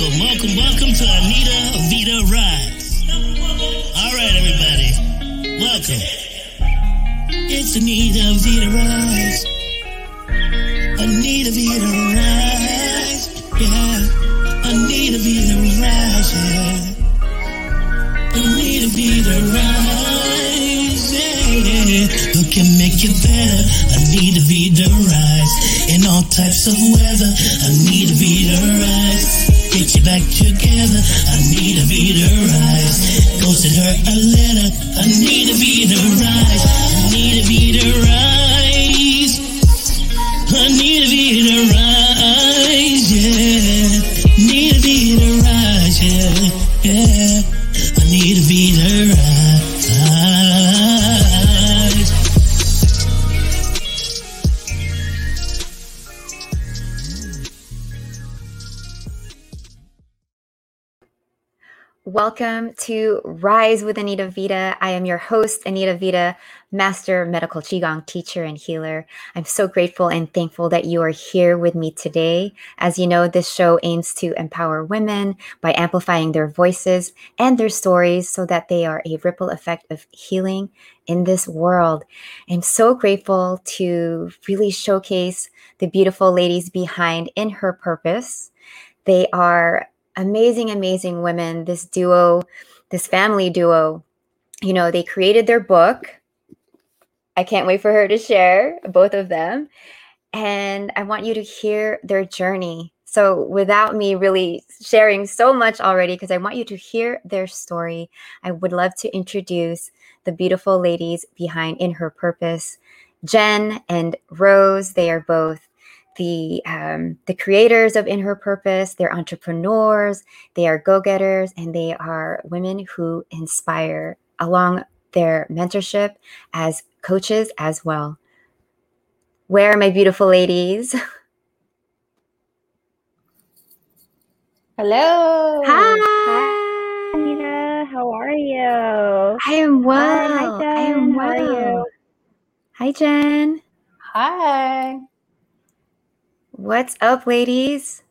welcome, welcome, welcome to Anita Vita Rise. All right, everybody, welcome. It's Anita Vita Rise. Anita Vita Rise, yeah. Anita Vita Rise, yeah. Anita Vita Rise, yeah. Who can make you better? Anita Vita Rise. In all types of weather, Anita Vita Rise. Get you back together, Anita Vita Rise. Go her a letter, Anita Vita Rise. Anita Vita Rise. Welcome to Rise with Anita Vita. I am your host, Anita Vita, Master Medical Qigong teacher and healer. I'm so grateful and thankful that you are here with me today. As you know, this show aims to empower women by amplifying their voices and their stories so that they are a ripple effect of healing in this world. I'm so grateful to really showcase the beautiful ladies behind In Her Purpose. They are amazing, amazing women. This duo, this family duo, you know, they created their book. I can't wait for her to share, both of them. And I want you to hear their journey. So, without me really sharing so much already, because I want you to hear their story, I would love to introduce the beautiful ladies behind In Her Purpose, Jen and Rose. They are both the um, the creators of In Her Purpose. They're entrepreneurs, they are go getters, and they are women who inspire along their mentorship as coaches as well. Where are my beautiful ladies? Hello. Hi. Anita. How are you? I am Hi, well. hi, I am Jen. How are you? well. Hi, Jen. Hi. What's up, ladies?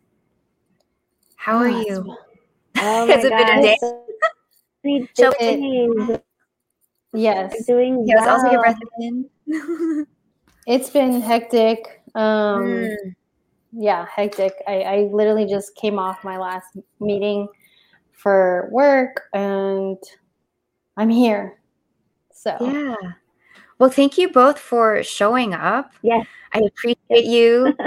How are Oh, you? Oh Has my it been a gosh. day? so many Shall we- days. Yes, Doing Yes, also your well. breath in. it's been hectic. Um, Mm. Yeah, hectic. I, I literally just came off my last meeting for work and I'm here. So, Yeah. Well, thank you both for showing up. Yes. I appreciate you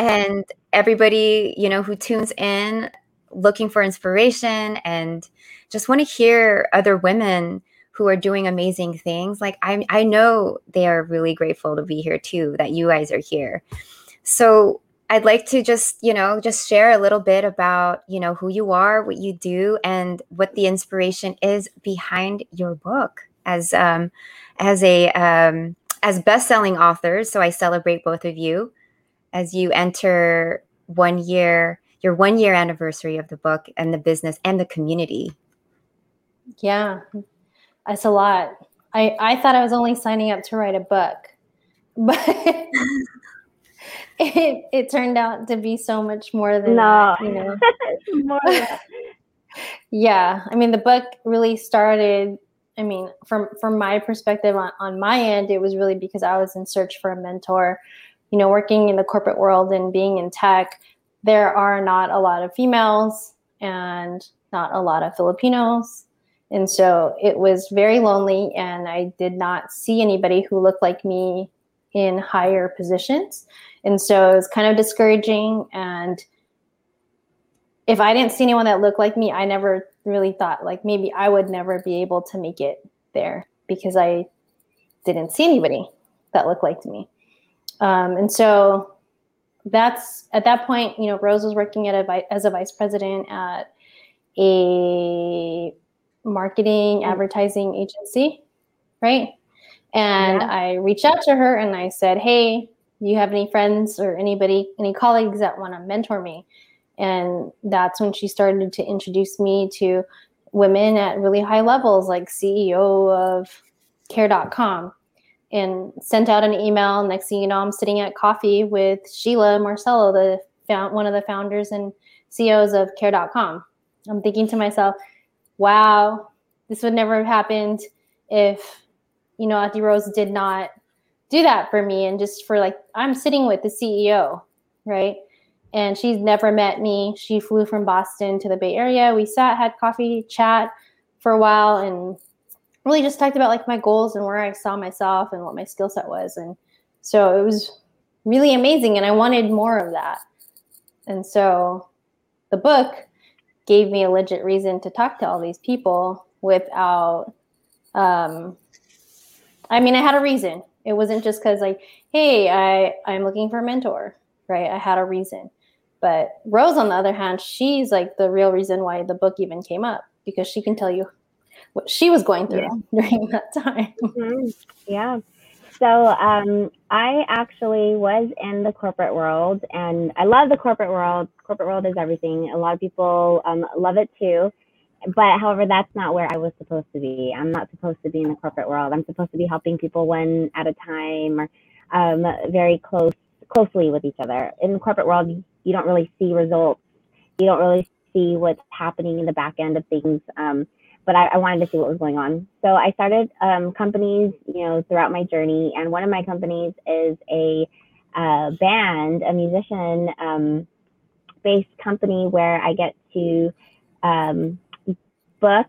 and everybody, you know, who tunes in looking for inspiration and just want to hear other women who are doing amazing things. Like I I know they are really grateful to be here too that you guys are here. So, I'd like to just, you know, just share a little bit about, you know, who you are, what you do and what the inspiration is behind your book as um as a um as best-selling authors so i celebrate both of you as you enter one year your one year anniversary of the book and the business and the community yeah, it's a lot. I, I thought I was only signing up to write a book, but it, it turned out to be so much more than No. that, you know. More than that. yeah i mean the book really started i mean from from my perspective on, on my end it was really because i was in search for a mentor you know working in the corporate world and being in tech there are not a lot of females and not a lot of filipinos and so it was very lonely and i did not see anybody who looked like me in higher positions and so it was kind of discouraging and if I didn't see anyone that looked like me, I never really thought like maybe I would never be able to make it there because I didn't see anybody that looked like me. Um, and so that's at that point, you know, Rose was working at a as a vice president at a marketing advertising agency, right? And Yeah. I reached out to her and I said, "Hey, you have any friends or anybody, any colleagues that want to mentor me?" And that's when she started to introduce me to women at really high levels, like CEO of care.com, and sent out an email. Next thing you know, I'm sitting at coffee with Sheila Marcelo, the one of the founders and CEOs of care.com. I'm thinking to myself, wow, this would never have happened if, you know, Auntie Rose did not do that for me. And just for like, I'm sitting with the CEO, right? And she's never met me. She flew from Boston to the Bay Area. We sat, had coffee, chat for a while, and really just talked about like my goals and where I saw myself and what my skill set was. And so it was really amazing. And I wanted more of that. And so the book gave me a legit reason to talk to all these people without um I mean I had a reason. It wasn't just cuz like hey, I I'm looking for a mentor, right? I had a reason. But Rose on the other hand, she's like the real reason why the book even came up because she can tell you what she was going through yeah. during that time. Mm-hmm. Yeah. So um, I actually was in the corporate world, and I love the corporate world. Corporate world is everything. A lot of people um, love it too. But however, that's not where I was supposed to be. I'm not supposed to be in the corporate world. I'm supposed to be helping people one at a time or um, very close closely with each other. In the corporate world, you don't really see results. You don't really see what's happening in the back end of things. Um, but I, I, wanted to see what was going on. So I started um, companies, you know, throughout my journey, and one of my companies is a uh, band, a musician um, based company where I get to um, book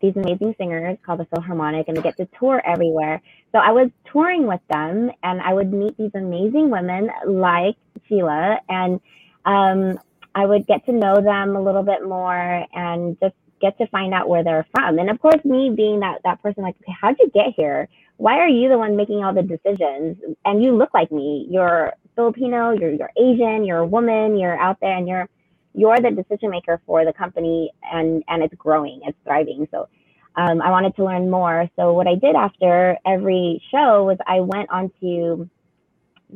these amazing singers called the Filharmonic, and they get to tour everywhere. So I was touring with them, and I would meet these amazing women like Sheila, and um, I would get to know them a little bit more and just get to find out where they're from. And of course, me being that that person, like, okay, how'd you get here? Why are you the one making all the decisions? And you look like me. You're Filipino. You're you're Asian. You're a woman. You're out there, and you're you're the decision maker for the company, and and it's growing. It's thriving. So. Um, I wanted to learn more. So what I did after every show was I went onto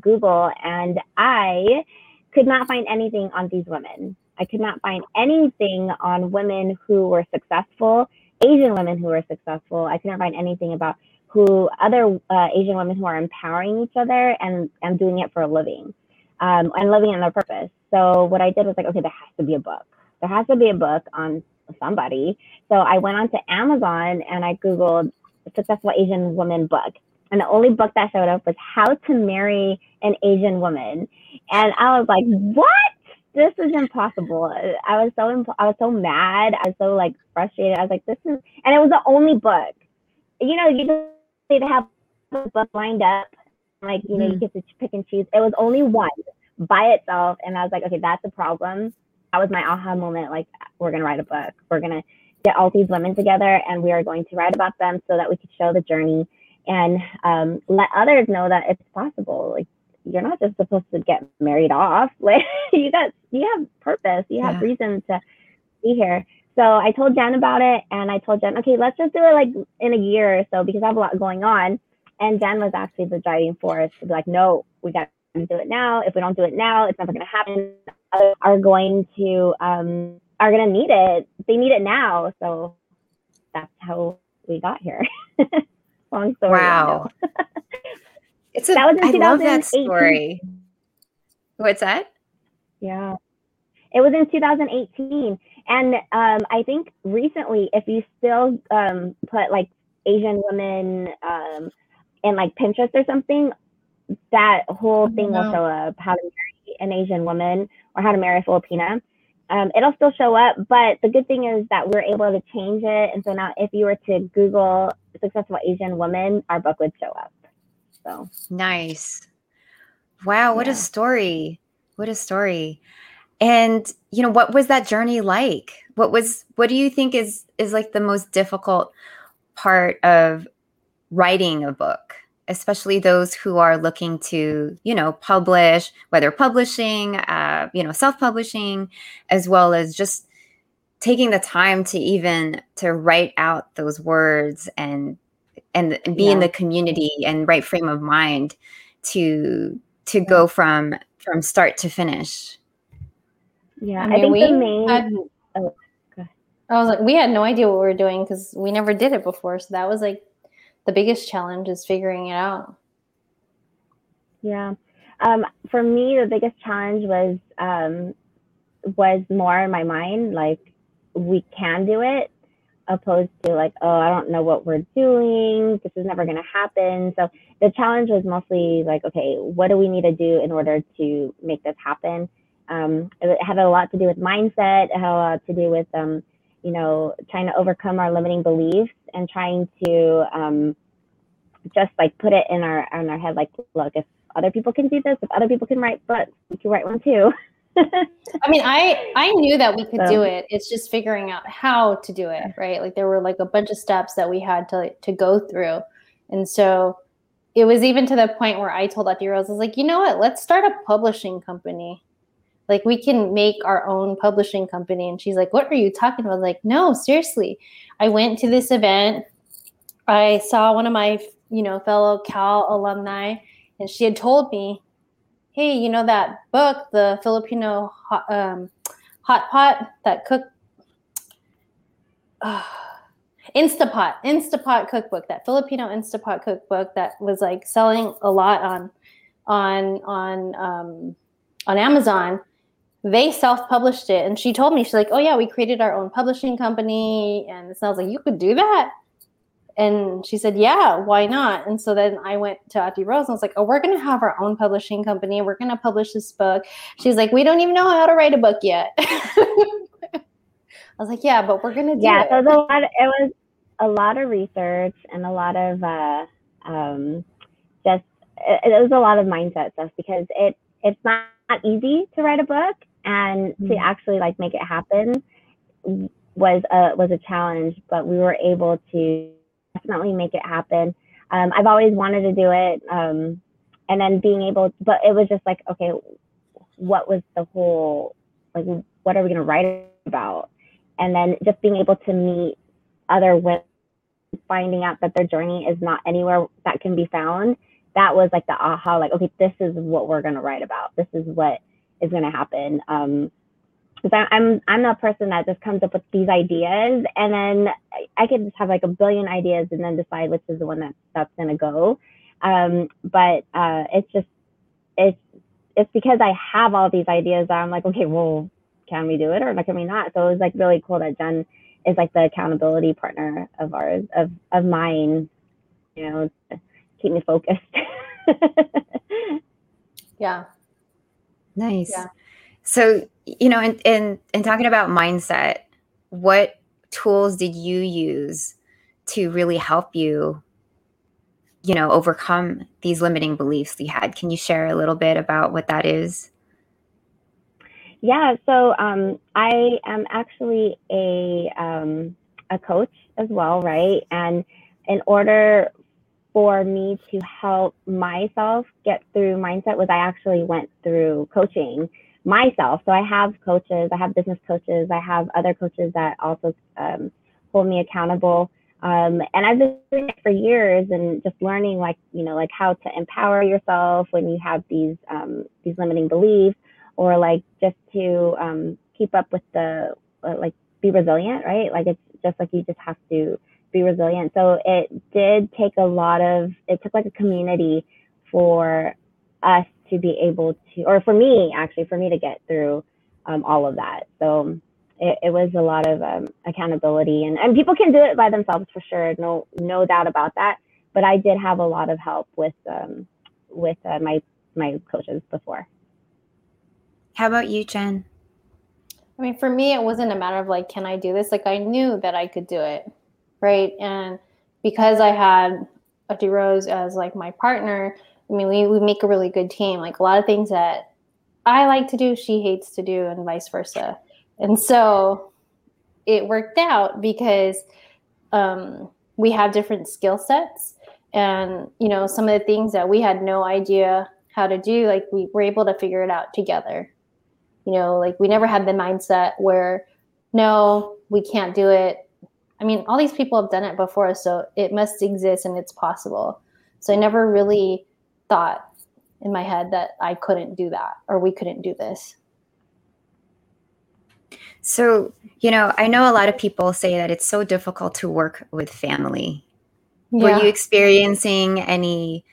Google and I could not find anything on these women. I could not find anything on women who were successful, Asian women who were successful. I couldn't find anything about who other uh, Asian women who are empowering each other and, and doing it for a living um, and living in their purpose. So what I did was like, okay, there has to be a book. There has to be a book on somebody. So I went onto Amazon and I Googled successful Asian woman book. And the only book that showed up was How to Marry an Asian Woman. And I was like, what? This is impossible. I was so imp- I was so mad. I was so like frustrated. I was like, this is, and it was the only book. You know, you just they have a book lined up, like you know, mm-hmm. you get to pick and choose. It was only one by itself, and I was like, okay, that's a problem. That was my aha moment. Like, we're gonna write a book. We're gonna get all these women together, and we are going to write about them so that we could show the journey and um, let others know that it's possible. Like you're not just supposed to get married off. Like you got you have purpose. You have yeah. reason to be here. So I told Jen about it and I told Jen, okay, let's just do it like in a year or so because I have a lot going on. And Jen was actually the driving force to be like, no, we got to do it now. If we don't do it now, it's never going to happen. Others are going to um, are going to need it. They need it now. So that's how we got here. Long story. Wow. It's a, that was in I love that story. What's that? Yeah. It was in 2018. And um, I think recently, if you still um, put like Asian women um, in like Pinterest or something, that whole thing will show up how to marry an Asian woman or how to marry a Filipina. Um, it'll still show up, but the good thing is that we're able to change it. And so now, if you were to Google successful Asian woman, our book would show up. So nice. Wow, what yeah. a story. What a story. And you know, what was that journey like? What was what do you think is is like the most difficult part of writing a book? especially those who are looking to you know publish whether publishing uh, you know self-publishing as well as just taking the time to even to write out those words and and, and be yeah. in the community and right frame of mind to to yeah. go from from start to finish. Yeah, I, mean, I think we the main. Had, oh, I was like, we had no idea what we were doing because we never did it before. So that was like the biggest challenge is figuring it out. Yeah. Um, for me, the biggest challenge was um, was more in my mind like we can do it opposed to like oh i don't know what we're doing this is never going to happen. So the challenge was mostly like okay what do we need to do in order to make this happen? Um, it had a lot to do with mindset it had a lot to do with um, you know trying to overcome our limiting beliefs and trying to um, just like put it in our in our head like look if other people can do this if other people can write books we can write one too I mean, I I knew that we could so. do it. It's just figuring out how to do it, right? Like there were like a bunch of steps that we had to to go through, and so it was even to the point where I told Auntie Rose, I was like, you know what? Let's start a publishing company. Like we can make our own publishing company. And she's like, what are you talking about? I was like, no, seriously. I went to this event. I saw one of my, you know, fellow Cal alumni, and she had told me hey, you know that book, the Filipino hot, um, hot pot that cook. Uh, Instapot, Instapot cookbook, that Filipino Instapot cookbook that was like selling a lot on on on um, on Amazon. They self-published it, and she told me she's like, "Oh yeah, we created our own publishing company," and it sounds like you could do that. And she said, Yeah, why not? And so then I went to Ati Rose and I was like, Oh, we're going to have our own publishing company. We're going to publish this book. She's like, We don't even know how to write a book yet. I was like, Yeah, but we're going to do yeah, it. Yeah, so a lot, it was a lot of research and a lot of uh, um, just, it, it was a lot of mindset stuff because it it's not easy to write a book and mm-hmm. to actually like make it happen was a was a challenge but we were able to definitely make it happen. Um, I've always wanted to do it. Um, and then being able, but it was just like, okay, what was the whole, like, what are we going to write about? And then just being able to meet other women, finding out that their journey is not anywhere that can be found. That was like the aha, like, okay, this is what we're going to write about. This is what is going to happen. Um, because I'm I'm a person that just comes up with these ideas and then I could just have like a billion ideas and then decide which is the one that that's gonna go. Um, but uh, it's just it's it's because I have all these ideas that I'm like, okay, well, can we do it or can we not? So it was like really cool that Jen is like the accountability partner of ours of of mine, you know, keep me focused. yeah. Nice. Yeah. So, you know, in, in, in talking about mindset, what tools did you use to really help you, you know, overcome these limiting beliefs you had? Can you share a little bit about what that is? Yeah, so um, I am actually a um, a coach as well, right? And in order for me to help myself get through mindset was I actually went through coaching myself. So I have coaches, I have business coaches, I have other coaches that also um, hold me accountable. Um, and I've been doing it for years and just learning like, you know, like how to empower yourself when you have these, um, these limiting beliefs or like just to um, keep up with the, uh, like be resilient, right? Like it's just like you just have to be resilient. So it did take a lot of, it took like a community for us to be able to, or for me, actually, for me to get through um, all of that. So it, it was a lot of um, accountability, and, and people can do it by themselves for sure. No, no doubt about that. But I did have a lot of help with um, with uh, my my coaches before. How about you, Jen? I mean, for me, it wasn't a matter of like, can I do this? Like, I knew that I could do it, right? And because I had Auntie Rose as like my partner, I mean, we, we make a really good team. Like a lot of things that I like to do, she hates to do, and vice versa. And so it worked out because um, we have different skill sets. And, you know, some of the things that we had no idea how to do, like we were able to figure it out together. You know, like we never had the mindset where, no, we can't do it. I mean, all these people have done it before, so it must exist and it's possible. So I never really thought in my head that I couldn't do that or we couldn't do this. So, you know, I know a lot of people say that it's so difficult to work with family. Yeah. Were you experiencing any,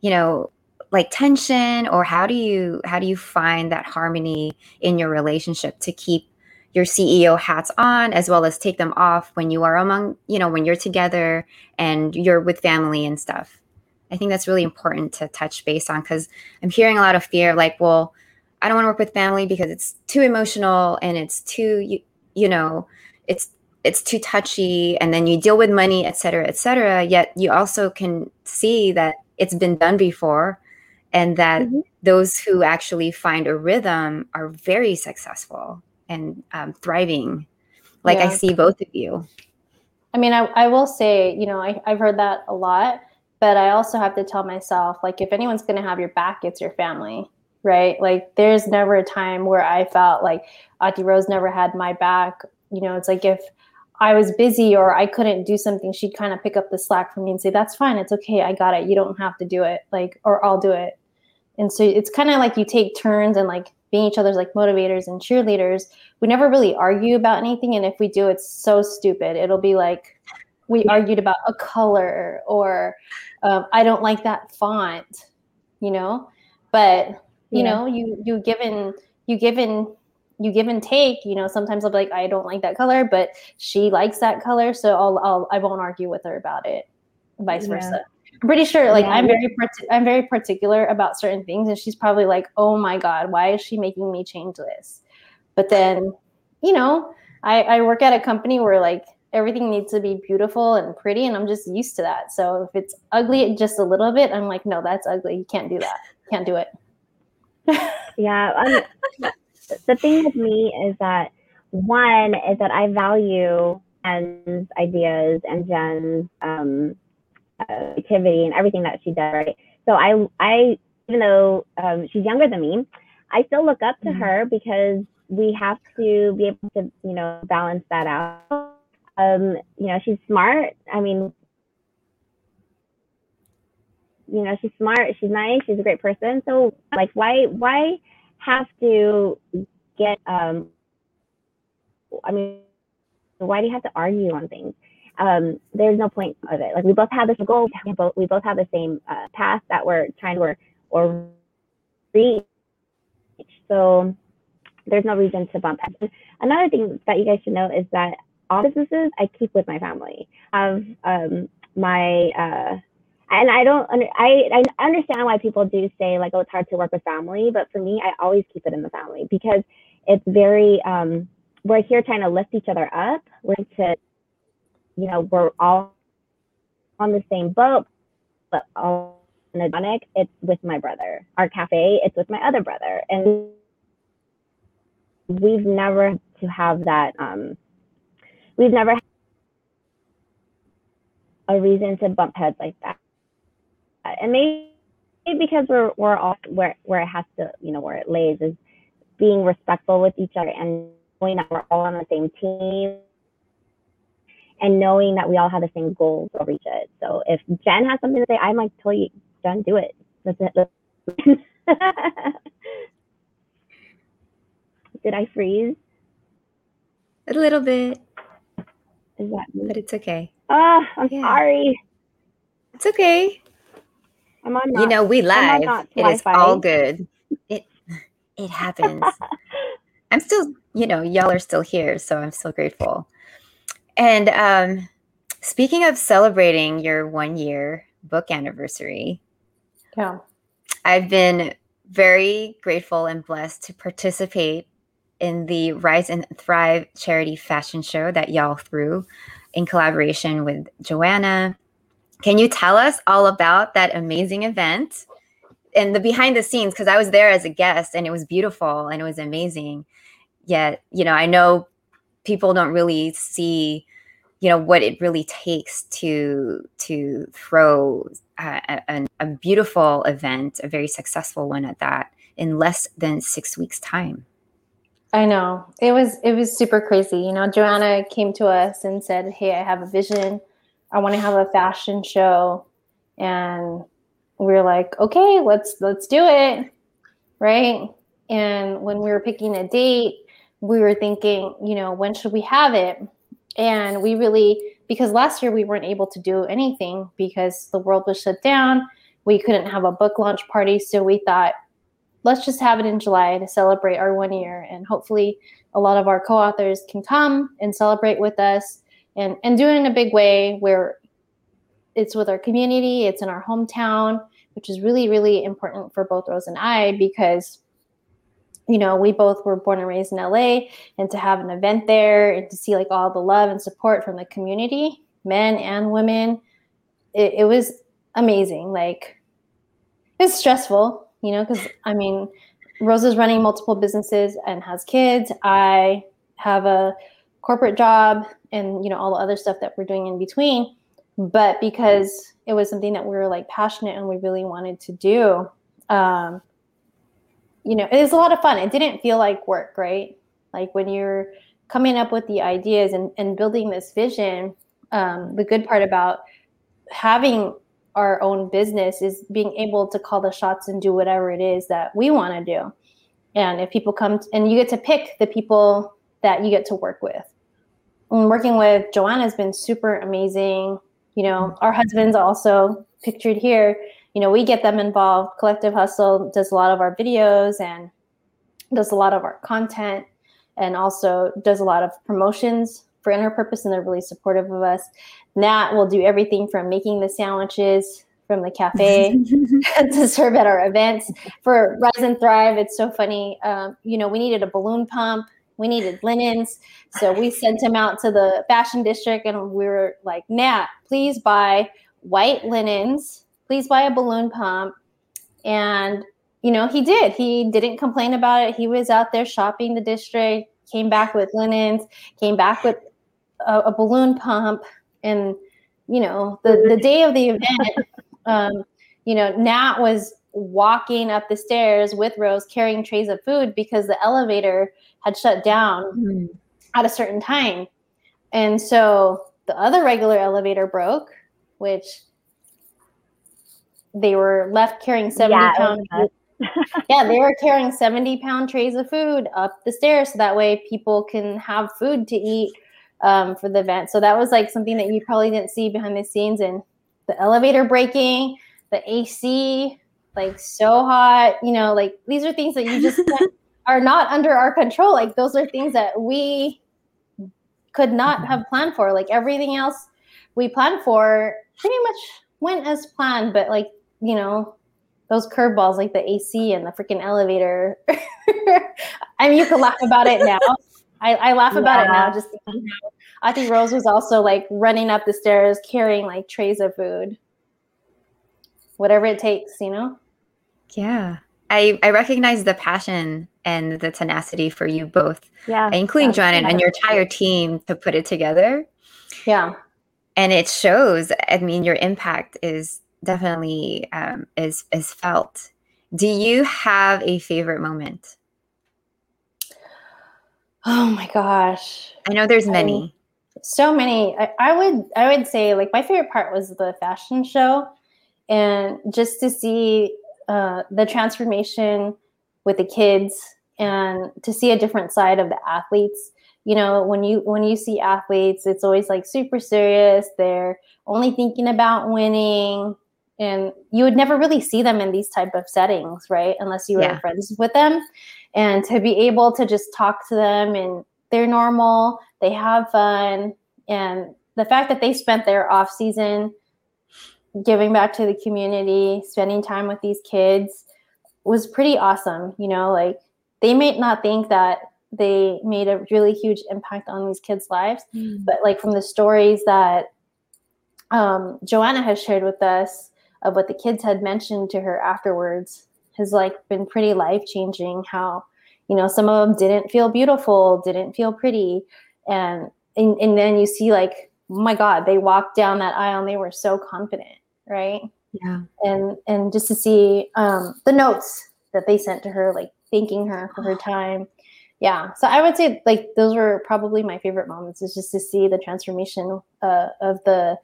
you know, like tension or how do you how do you find that harmony in your relationship to keep your CEO hats on as well as take them off when you are among, you know, when you're together and you're with family and stuff. I think that's really important to touch base on because I'm hearing a lot of fear like, well, I don't want to work with family because it's too emotional and it's too, you, you know, it's it's too touchy and then you deal with money et cetera et cetera yet you also can see that it's been done before and that mm-hmm. those who actually find a rhythm are very successful and um, thriving like yeah. i see both of you i mean i, I will say you know I, i've heard that a lot but i also have to tell myself like if anyone's going to have your back it's your family right like there's never a time where i felt like auntie rose never had my back you know it's like if I was busy or I couldn't do something, she'd kind of pick up the slack for me and say, That's fine. It's okay. I got it. You don't have to do it. Like, or I'll do it. And so it's kind of like you take turns and like being each other's like motivators and cheerleaders. We never really argue about anything. And if we do, it's so stupid. It'll be like we argued about a color or um, I don't like that font, you know? But, you yeah. know, you, you given, you given you give and take you know sometimes i'll be like i don't like that color but she likes that color so i'll, I'll i won't argue with her about it vice yeah. versa i'm pretty sure like yeah. i'm very i'm very particular about certain things and she's probably like oh my god why is she making me change this but then you know i i work at a company where like everything needs to be beautiful and pretty and i'm just used to that so if it's ugly just a little bit i'm like no that's ugly you can't do that can't do it yeah the thing with me is that one is that I value Jen's ideas and Jen's um, activity and everything that she does. Right. So I, I, even though um, she's younger than me, I still look up to mm-hmm. her because we have to be able to, you know, balance that out. Um, you know, she's smart. I mean, you know, she's smart. She's nice. She's a great person. So, like, why, why? have to get um I mean why do you have to argue on things? Um, there's no point of it. Like we both have this goal. We both we both have the same uh, path that we're trying to or or reach. So there's no reason to bump heads. Another thing that you guys should know is that all businesses I keep with my family. Have um, my uh, and I don't I I understand why people do say like oh it's hard to work with family, but for me I always keep it in the family because it's very um we're here trying to lift each other up. We're to you know we're all on the same boat, but all in it's with my brother. Our cafe it's with my other brother, and we've never to have that um we've never had a reason to bump heads like that and maybe because we're we're all where where it has to you know where it lays is being respectful with each other and knowing that we're all on the same team and knowing that we all have the same goals to reach it. So if Jen has something to say, I'm like, tell you, Jen, do it. Did I freeze? A little bit. Is that me? But it's okay. Oh, I'm yeah. sorry. It's okay. I'm on. Not, you know, we live. It is all good. It it happens. I'm still, you know, y'all are still here, so I'm still grateful. And um, speaking of celebrating your one year book anniversary, yeah, I've been very grateful and blessed to participate in the Rise and Thrive charity fashion show that y'all threw in collaboration with Joanna can you tell us all about that amazing event and the behind the scenes? Because I was there as a guest and it was beautiful and it was amazing. Yet, you know, I know people don't really see, you know, what it really takes to to throw uh, a, a, a beautiful event, a very successful one at that, in less than six weeks' time. I know it was it was super crazy. You know, Joanna came to us and said, "Hey, I have a vision." I want to have a fashion show. And we are like, okay, let's let's do it. Right. And when we were picking a date, we were thinking, you know, when should we have it? And we really because last year we weren't able to do anything because the world was shut down. we couldn't have a book launch party. So we thought, let's just have it in July to celebrate our one year. And hopefully, a lot of our co authors can come and celebrate with us and, and do it in a big way where it's with our community, it's in our hometown, which is really, really important for both Rose and I because you know, we both were born and raised in LA, and to have an event there and to see like all the love and support from the community, men and women, it, it was amazing. Like, it's stressful, you know, because I mean, Rose is running multiple businesses and has kids. I have a corporate job and you know all the other stuff that we're doing in between. But because it was something that we were like passionate and we really wanted to do um, you know it was a lot of fun. It didn't feel like work right? Like when you're coming up with the ideas and, and building this vision um, the good part about having our own business is being able to call the shots and do whatever it is that we want to do. And if people come t- and you get to pick the people that you get to work with. And working with joanna has been super amazing. You know mm-hmm. our husbands also pictured here. You know we get them involved. Kollective Hustle does a lot of our videos and does a lot of our content and also does a lot of promotions for In Her Purpose and they're really supportive of us nat will do everything from making the sandwiches from the cafe to serve at our events for rise and thrive it's so funny um, you know we needed a balloon pump we needed linens. So we sent him out to the fashion district and we were like, Nat, please buy white linens. Please buy a balloon pump. And, you know, he did. He didn't complain about it. He was out there shopping the district, came back with linens, came back with a, a balloon pump. And, you know, the, the day of the event, um, you know, Nat was walking up the stairs with Rose carrying trays of food because the elevator had shut down mm. at a certain time. And so the other regular elevator broke, which they were left carrying 70 yeah, pound yeah they were carrying 70 pound trays of food up the stairs so that way people can have food to eat um, for the event so that was like something that you probably didn't see behind the scenes and the elevator breaking the ac like so hot you know like these are things that you just are not under our control. Like those are things that we could not have planned for. Like everything else we planned for pretty much went as planned, but like, you know, those curveballs like the AC and the freaking elevator. I mean, you could laugh about it now. I, I laugh about yeah. it now. Just I think Rose was also like running up the stairs carrying like trays of food, whatever it takes, you know. Yeah, I I recognize the passion and the tenacity for you both. Yeah. Including Joanna and your entire team to put it together. Yeah. And it shows, I mean, your impact is definitely um, is is felt. Do you have a favorite moment? Oh my gosh. I know there's many. I, so many. I, I would I would say like my favorite part was the fashion show and just to see uh, the transformation with the kids and to see a different side of the athletes you know when you when you see athletes it's always like super serious they're only thinking about winning and you would never really see them in these type of settings right unless you were yeah. friends with them and to be able to just talk to them and they're normal they have fun and the fact that they spent their off season giving back to the community spending time with these kids was pretty awesome you know like they may not think that they made a really huge impact on these kids' lives, mm. but like from the stories that um, Joanna has shared with us of what the kids had mentioned to her afterwards has like been pretty life changing. How you know some of them didn't feel beautiful, didn't feel pretty, and and, and then you see like oh my god they walked down that aisle and they were so confident right yeah and and just to see um, the notes that they sent to her like thanking her for her time. Yeah, so I would say like those were probably my favorite moments is just to see the transformation uh, of the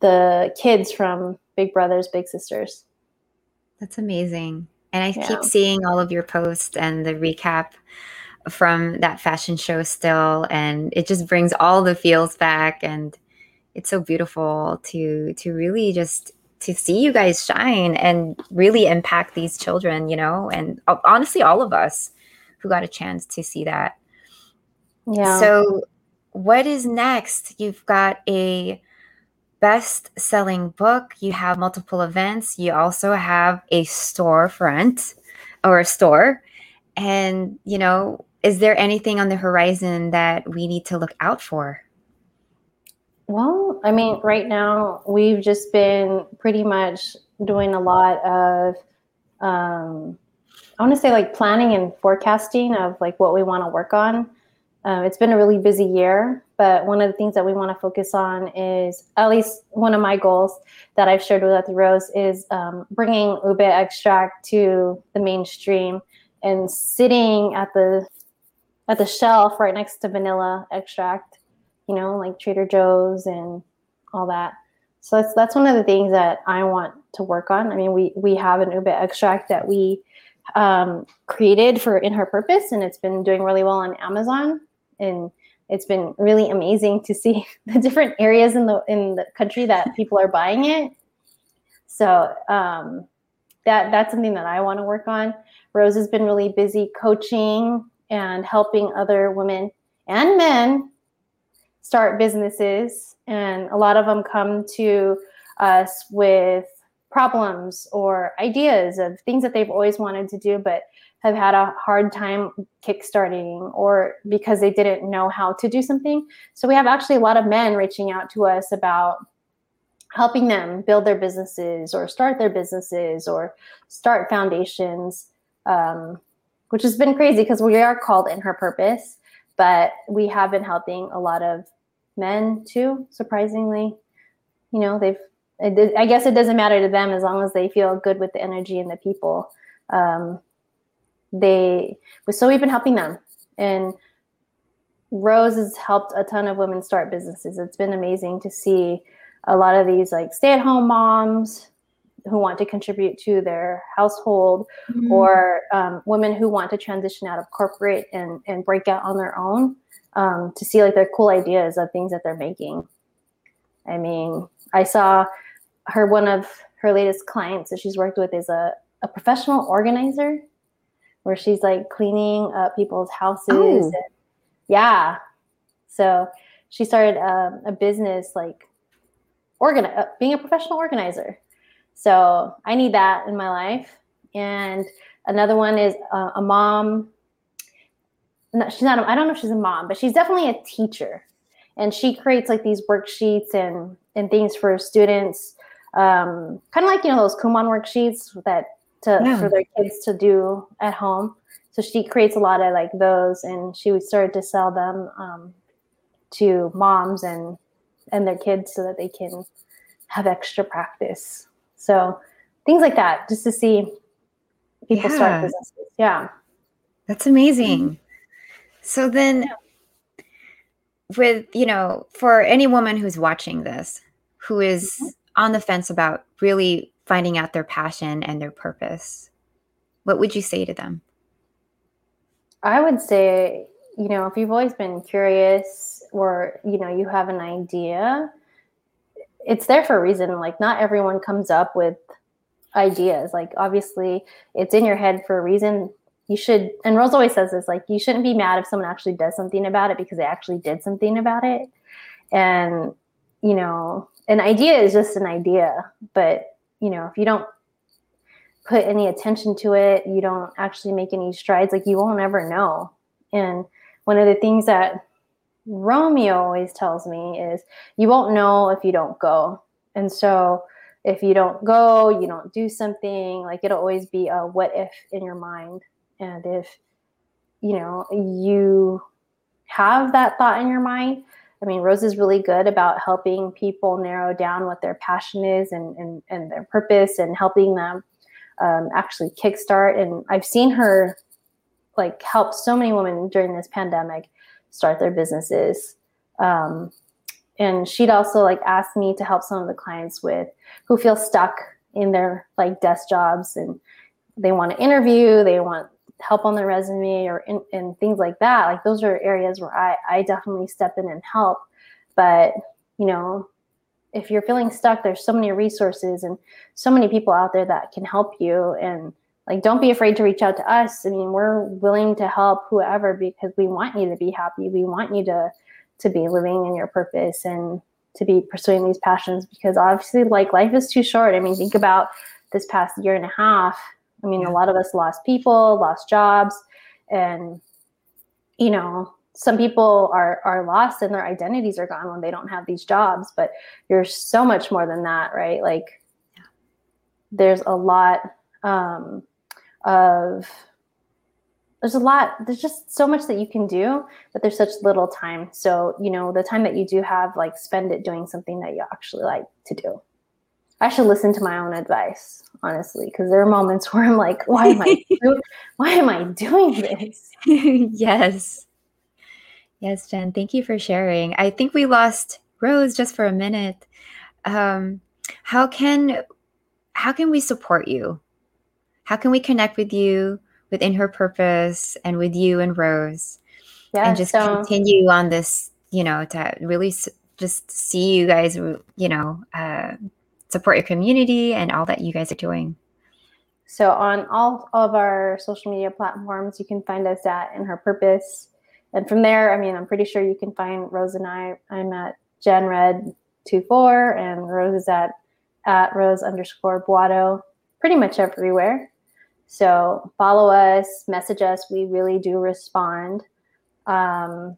the kids from Big Brothers Big Sisters. That's amazing. And I yeah. keep seeing all of your posts and the recap from that fashion show still and it just brings all the feels back and it's so beautiful to to really just to see you guys shine and really impact these children, you know, and honestly, all of us who got a chance to see that. Yeah. So, what is next? You've got a best selling book, you have multiple events, you also have a storefront or a store. And, you know, is there anything on the horizon that we need to look out for? Well, I mean, right now we've just been pretty much doing a lot of, um, I want to say like planning and forecasting of like what we want to work on. Um, it's been a really busy year, but one of the things that we want to focus on is at least one of my goals that I've shared with the Rose is um, bringing ube extract to the mainstream and sitting at the at the shelf right next to vanilla extract you know, like Trader Joe's and all that. So that's that's one of the things that I want to work on. I mean, we we have an ube extract that we um, created for in her purpose, and it's been doing really well on Amazon, and it's been really amazing to see the different areas in the in the country that people are buying it. So um, that that's something that I want to work on. Rose has been really busy coaching and helping other women and men start businesses, and a lot of them come to us with problems or ideas of things that they've always wanted to do, but have had a hard time kickstarting or because they didn't know how to do something. So we have actually a lot of men reaching out to us about helping them build their businesses or start their businesses or start foundations, um, which has been crazy because we are called in her purpose but we have been helping a lot of men too surprisingly you know they've i guess it doesn't matter to them as long as they feel good with the energy and the people um, they so we've been helping them. And rose has helped a ton of women start businesses. It's been amazing to see a lot of these like stay-at-home moms who want to contribute to their household mm-hmm. or um, women who want to transition out of corporate and, and break out on their own um, to see like their cool ideas of things that they're making. I mean i saw her one of her latest clients that she's worked with is a, a professional organizer where she's like cleaning up people's houses oh. and, yeah so she started um, a business like organ- uh, being a professional organizer so I need that in my life. And another one is uh, a mom. No, she's not. I don't know if she's a mom, but she's definitely a teacher, and she creates like these worksheets and and things for students, um, kind of like you know those Kumon worksheets that to yeah. for their kids to do at home. So she creates a lot of like those, and she would start to sell them um, to moms and and their kids so that they can have extra practice. So things like that, just to see people yeah. start businesses. Yeah. That's amazing. Mm-hmm. So then yeah. with, you know, for any woman who's watching this, who is mm-hmm. on the fence about really finding out their passion and their purpose, what would you say to them? I would say, you know, if you've always been curious or, you know, you have an idea, it's there for a reason. Like not everyone comes up with ideas. Like obviously it's in your head for a reason. You should and Rose always says this, like you shouldn't be mad if someone actually does something about it because they actually did something about it. And you know, an idea is just an idea, but you know, if you don't put any attention to it, you don't actually make any strides, like you won't ever know. And one of the things that Romeo always tells me is you won't know if you don't go. And so if you don't go, you don't do something, like it'll always be a what if in your mind. And if, you know, you have that thought in your mind, I mean, Rose is really good about helping people narrow down what their passion is and, and, and their purpose and helping them um, actually kickstart. And I've seen her like help so many women during this pandemic start their businesses. Um, and she'd also like ask me to help some of the clients with who feel stuck in their like desk jobs and they want to interview, they want help on the resume or in, things like that. Like those are areas where I, I definitely step in and help. But you know, if you're feeling stuck, there's so many resources and so many people out there that can help you. And like, don't be afraid to reach out to us. I mean, we're willing to help whoever because we want you to be happy. We want you to to be living in your purpose and to be pursuing these passions because obviously like life is too short. I mean, think about this past year and a half. I mean, a lot of us lost people, lost jobs, and you know, some people are are lost and their identities are gone when they don't have these jobs, but you're so much more than that, right? Like there's a lot um, of there's a lot there's just so much that you can do but there's such little time. So you know the time that you do have like spend it doing something that you actually like to do i should listen to my own advice honestly because there are moments where i'm like why am i do- why am i doing this? Yes. Yes jen thank you for sharing. I think we lost rose just for a minute. Um, how can how can we support you? How can we connect with you within her purpose and with you and Rose, yeah, and just so, continue on this, you know, to really s- just see you guys, you know, uh, support your community and all that you guys are doing. So on all of our social media platforms, you can find us at In Her Purpose. And from there, I mean, I'm pretty sure you can find Rose and I. I'm at Jen Red 24 and Rose is at at Rose underscore Buado, pretty much everywhere. So follow us, message us. We really do respond. Um,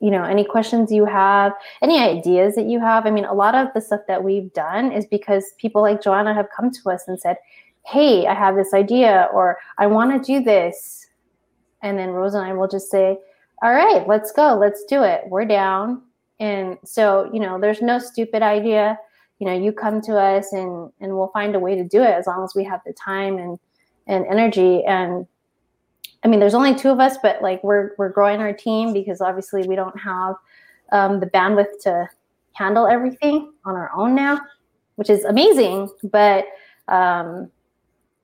you know, any questions you have, any ideas that you have. I mean, a lot of the stuff that we've done is because people like Joanna have come to us and said, Hey, I have this idea, or I want to do this. And then Rose and I will just say, All right, let's go, let's do it. We're down. And so, you know, there's no stupid idea. You know, you come to us and and we'll find a way to do it as long as we have the time and and energy and i mean there's only two of us but like we're we're growing our team because obviously we don't have um, the bandwidth to handle everything on our own now which is amazing but um,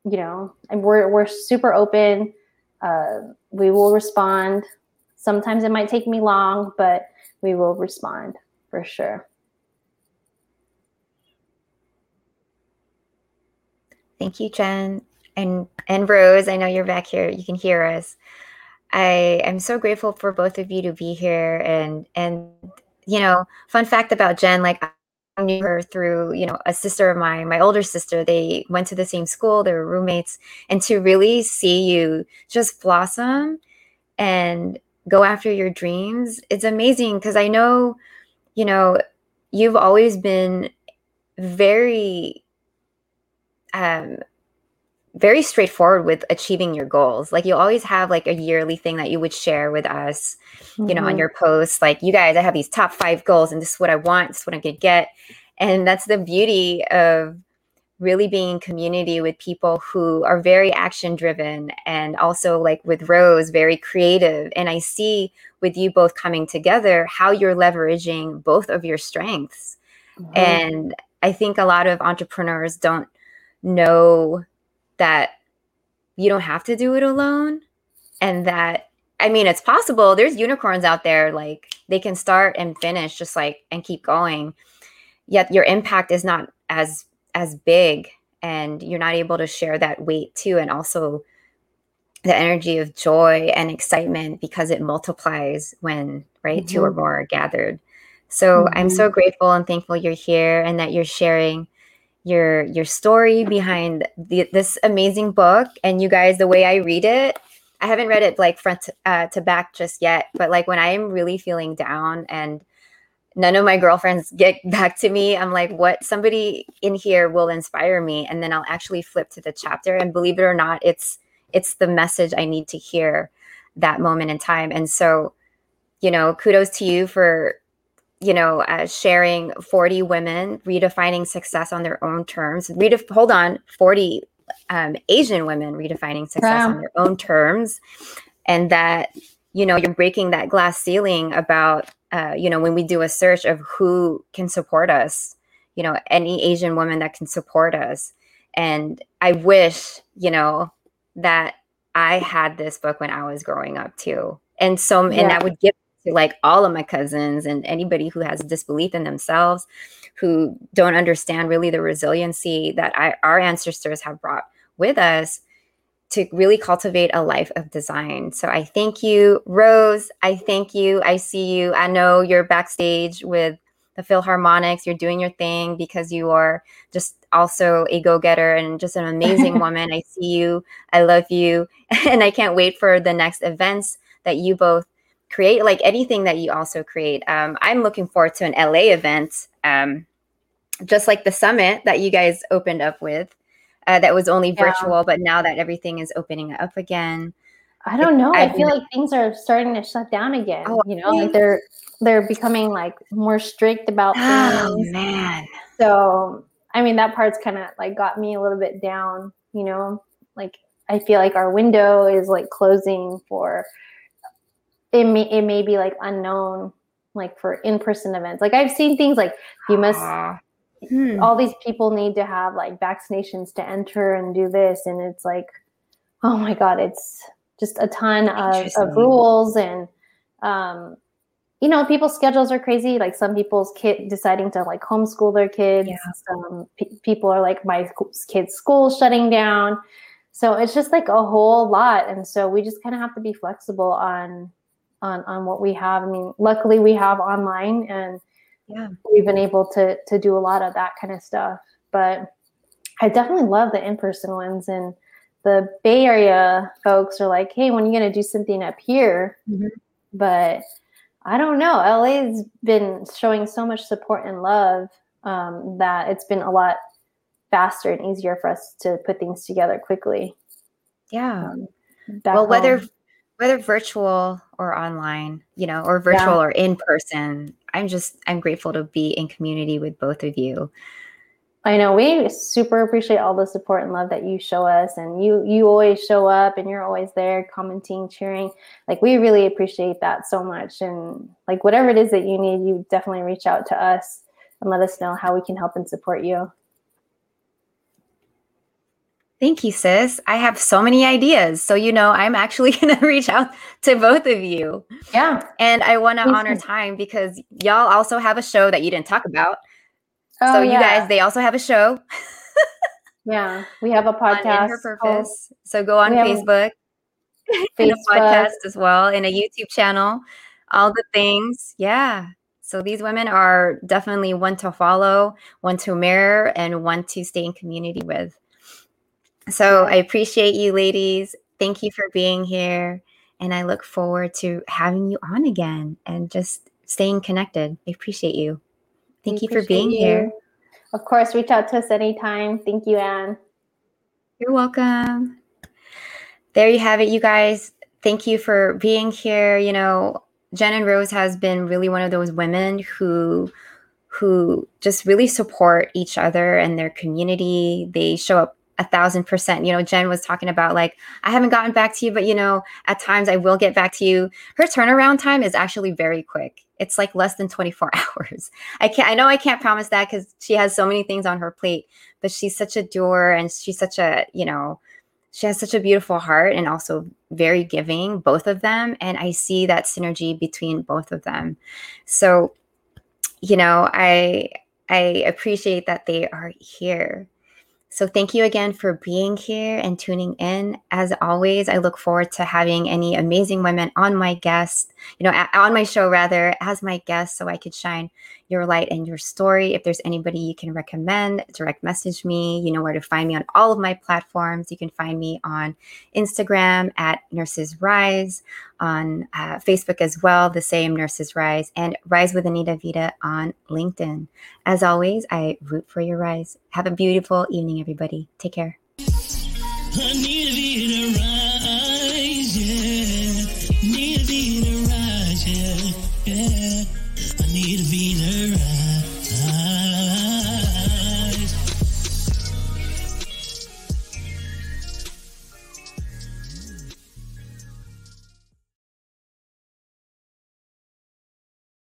you know and we're we're super open. Uh, we will respond. Sometimes it might take me long but we will respond for sure. Thank you, Jen and and Rose, I know you're back here. You can hear us. I am so grateful for both of you to be here. And and you know, fun fact about Jen, like I knew her through you know a sister of mine, my older sister. They went to the same school. They were roommates, and to really see you just blossom and go after your dreams, it's amazing because I know, you know, you've always been very um very straightforward with achieving your goals. Like you always have like a yearly thing that you would share with us, mm-hmm. you know, on mm-hmm. your posts. Like, you guys, I have these top five goals and this is what I want, this is what I'm gonna get. And that's the beauty of really being in community with people who are very action driven and also like with Rose, very creative. And I see with you both coming together how you're leveraging both of your strengths. Mm-hmm. And I think a lot of entrepreneurs don't know that you don't have to do it alone and that I mean it's possible there's unicorns out there like they can start and finish just like and keep going yet your impact is not as as big and you're not able to share that weight too and also the energy of joy and excitement because it multiplies when right mm-hmm. two or mm-hmm. more are gathered so mm-hmm. i'm so grateful and thankful you're here and that you're sharing your your story behind the, this amazing book. And you guys the way i read it i haven't read it like front to, uh, to back just yet but like when i'm really feeling down and none of my girlfriends get back to me i'm like what? Somebody in here will inspire me. And then i'll actually flip to the chapter. And believe it or not it's it's the message i need to hear that moment in time. And so you know kudos to you for you know, uh, sharing 40 women redefining success on their own terms. Redef- hold on, 40 um, Asian women redefining success wow. on their own terms. And that, you know, you're breaking that glass ceiling about, uh, you know, when we do a search of who can support us, you know, any Asian woman that can support us. And I wish, you know, that I had this book when I was growing up too. And so, yeah. and that would give to like all of my cousins and anybody who has disbelief in themselves, who don't understand really the resiliency that I, our ancestors have brought with us to really cultivate a life of design. So I thank you, Rose. I thank you. I see you. I know you're backstage with the Filharmonics. You're doing your thing because you are just also a go getter and just an amazing woman. I see you. I love you. And I can't wait for the next events that you both create, like anything that you also create. Um, I'm looking forward to an LA event, um, just like the summit that you guys opened up with uh, that was only yeah. virtual, but now that everything is opening up again. I don't know. I, I feel like things are starting to shut down again. Oh, you know, like they're they're becoming like more strict about oh, things. Oh man. So I mean that part's kind of like got me a little bit down, you know. Like I feel like our window is like closing for it may it may be like unknown like for in-person events. Like I've seen things like you must hmm. all these people need to have like vaccinations to enter and do this and it's like oh my god it's just a ton of, of rules and um you know people's schedules are crazy like some people's kid deciding to like homeschool their kids yeah. some p- people are like my kids school shutting down so it's just like a whole lot and so we just kind of have to be flexible on on on what we have. I mean luckily we have online and yeah. we've been able to to do a lot of that kind of stuff. But i definitely love the in-person ones and the bay area folks are like hey when are you going to do something up here? Mm-hmm. but i don't know. La's been showing so much support and love um, that it's been a lot faster and easier for us to put things together quickly. Yeah. Um, well home. whether whether virtual or online you know or virtual yeah. or in person i'm just i'm grateful to be in community with both of you. I know we super appreciate all the support and love that you show us and you you always show up and you're always there commenting cheering. Like we really appreciate that so much and like whatever it is that you need you definitely reach out to us and let us know how we can help and support you Thank you, sis. I have so many ideas. So, you know, I'm actually going to reach out to both of you. Yeah. And I want to honor time because y'all also have a show that you didn't talk about. Oh, so, you yeah. guys, they also have a show. yeah. We have a podcast. her purpose. Oh. So, go on Facebook, Facebook. a podcast as well, and a YouTube channel, all the things. Yeah. So, these women are definitely one to follow, one to mirror, and one to stay in community with. So I appreciate you, ladies. Thank you for being here. And I look forward to having you on again and just staying connected. I appreciate you. Thank we you for being you. here. Of course, reach out to us anytime. Thank you, Anne. You're welcome. There you have it, you guys. Thank you for being here. You know, Jen and Rose has been really one of those women who who just really support each other and their community. They show up a thousand percent. You know, Jen was talking about like, I haven't gotten back to you, but you know, at times I will get back to you. Her turnaround time is actually very quick. It's like less than 24 hours. I can't, I know I can't promise that because she has so many things on her plate, but she's such a doer and she's such a, you know, she has such a beautiful heart and also very giving, both of them. And I see that synergy between both of them. So, you know, I, I appreciate that they are here so thank you again for being here and tuning in. As always, I look forward to having any amazing women on my guest, you know, on my show rather, as my guest, so I could shine your light and your story. If there's anybody you can recommend, direct message me. You know where to find me on all of my platforms. You can find me on Instagram at Nurses Rise, on uh, Facebook as well, the same Nurses Rise, and Rise with Anita Vita on LinkedIn. As always, I root for your rise. Have a beautiful evening, everybody. Take care.